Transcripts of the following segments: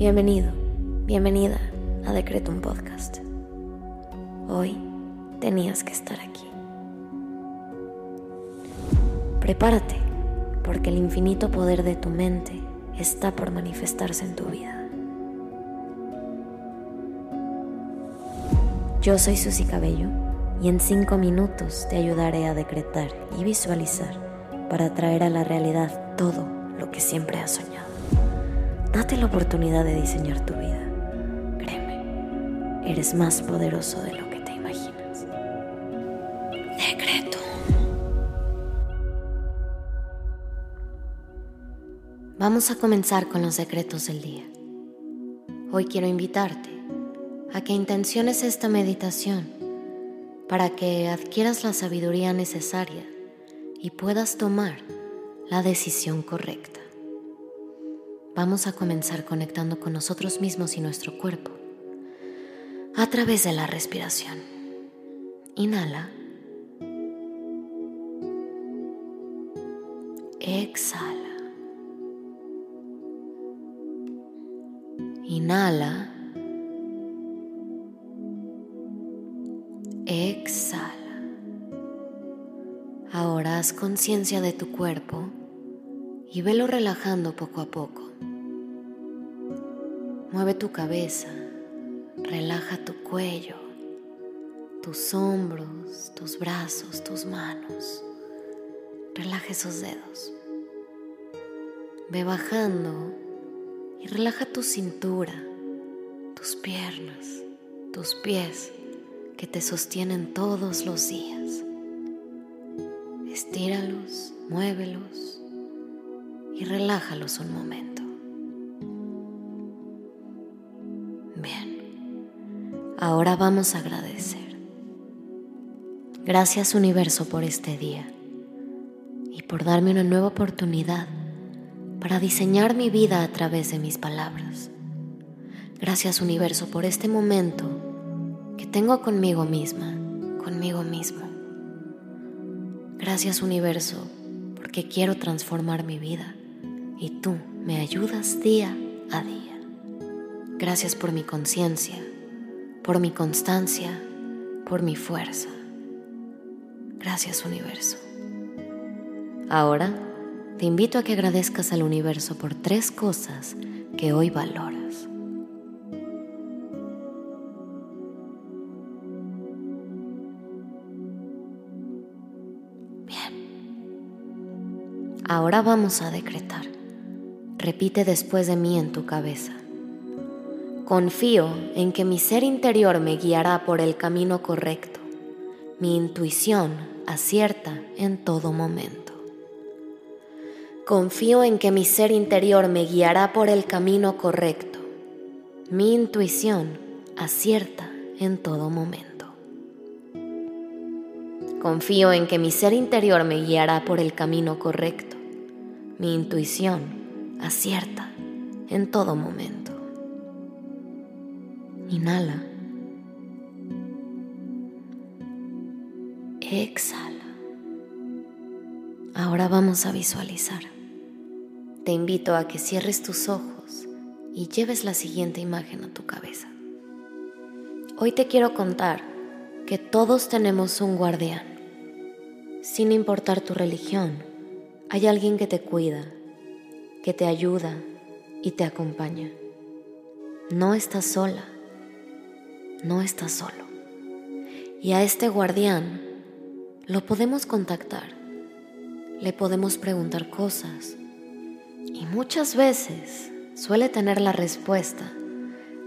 Bienvenido, bienvenida a Decretum Podcast. Hoy tenías que estar aquí. Prepárate, porque el infinito poder de tu mente está por manifestarse en tu vida. Yo soy Susy Cabello y en cinco minutos te ayudaré a decretar y visualizar para traer a la realidad todo lo que siempre has soñado. Date la oportunidad de diseñar tu vida. Créeme, eres más poderoso de lo que te imaginas. Decreto. Vamos a comenzar con los secretos del día. Hoy quiero invitarte a que intenciones esta meditación para que adquieras la sabiduría necesaria y puedas tomar la decisión correcta. Vamos a comenzar conectando con nosotros mismos y nuestro cuerpo a través de la respiración. Inhala. Exhala. Inhala. Exhala. Ahora haz conciencia de tu cuerpo y velo relajando poco a poco. Mueve tu cabeza, relaja tu cuello, tus hombros, tus brazos, tus manos. Relaja esos dedos. Ve bajando y relaja tu cintura, tus piernas, tus pies que te sostienen todos los días. Estíralos, muévelos y relájalos un momento. Bien, ahora vamos a agradecer. Gracias universo por este día y por darme una nueva oportunidad para diseñar mi vida a través de mis palabras. Gracias universo por este momento que tengo conmigo misma, conmigo mismo. Gracias universo porque quiero transformar mi vida y tú me ayudas día a día. Gracias por mi conciencia, por mi constancia, por mi fuerza. Gracias universo. Ahora te invito a que agradezcas al universo por tres cosas que hoy valoras. Bien. Ahora vamos a decretar. Repite después de mí en tu cabeza. Confío en que mi ser interior me guiará por el camino correcto. Mi intuición acierta en todo momento. Confío en que mi ser interior me guiará por el camino correcto. Mi intuición acierta en todo momento. Confío en que mi ser interior me guiará por el camino correcto. Mi intuición acierta en todo momento. Inhala. Exhala. Ahora vamos a visualizar. Te invito a que cierres tus ojos y lleves la siguiente imagen a tu cabeza. Hoy te quiero contar que todos tenemos un guardián. Sin importar tu religión, hay alguien que te cuida, que te ayuda y te acompaña. No estás sola no estás solo. Y a este guardián lo podemos contactar, le podemos preguntar cosas y muchas veces suele tener la respuesta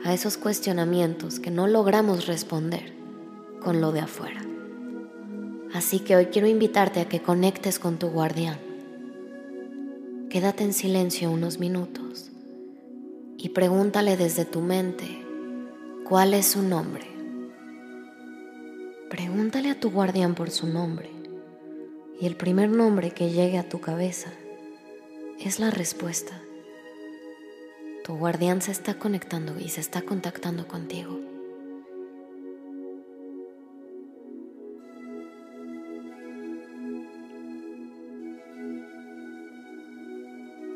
a esos cuestionamientos que no logramos responder con lo de afuera. Así que hoy quiero invitarte a que conectes con tu guardián. Quédate en silencio unos minutos y pregúntale desde tu mente ¿Cuál es su nombre? Pregúntale a tu guardián por su nombre y el primer nombre que llegue a tu cabeza es la respuesta. Tu guardián se está conectando y se está contactando contigo.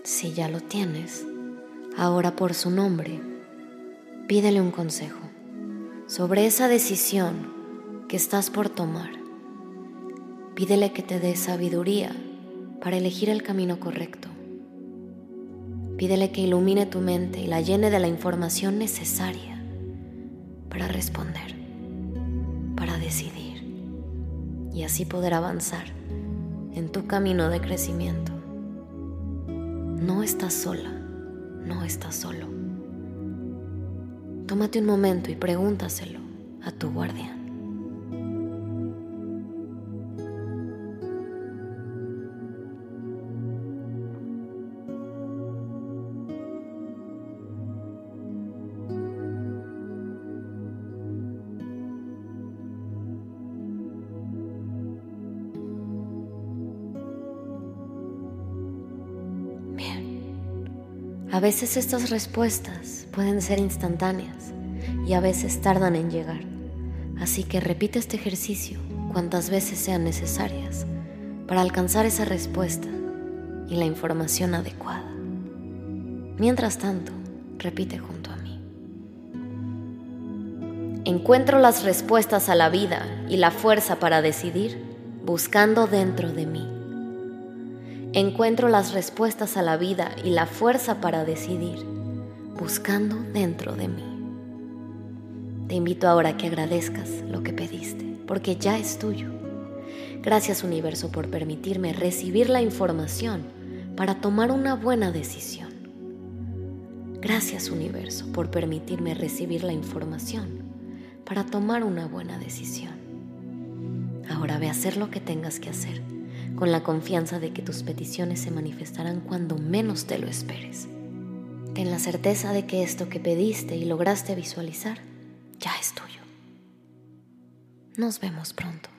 Si ya lo tienes, Ahora por su nombre, pídele un consejo sobre esa decisión que estás por tomar. Pídele que te dé sabiduría para elegir el camino correcto. Pídele que ilumine tu mente y la llene de la información necesaria para responder, para decidir y así poder avanzar en tu camino de crecimiento. No estás sola, no estás solo. Tómate un momento y pregúntaselo a tu guardián. A veces estas respuestas pueden ser instantáneas y a veces tardan en llegar. Así que repite este ejercicio cuantas veces sean necesarias para alcanzar esa respuesta y la información adecuada. Mientras tanto, repite junto a mí. Encuentro las respuestas a la vida y la fuerza para decidir buscando dentro de mí encuentro las respuestas a la vida y la fuerza para decidir, buscando dentro de mí. Te invito ahora a que agradezcas lo que pediste, porque ya es tuyo. Gracias universo por permitirme recibir la información para tomar una buena decisión. Gracias universo por permitirme recibir la información para tomar una buena decisión. Ahora ve a hacer lo que tengas que hacer con la confianza de que tus peticiones se manifestarán cuando menos te lo esperes. Ten la certeza de que esto que pediste y lograste visualizar ya es tuyo. Nos vemos pronto.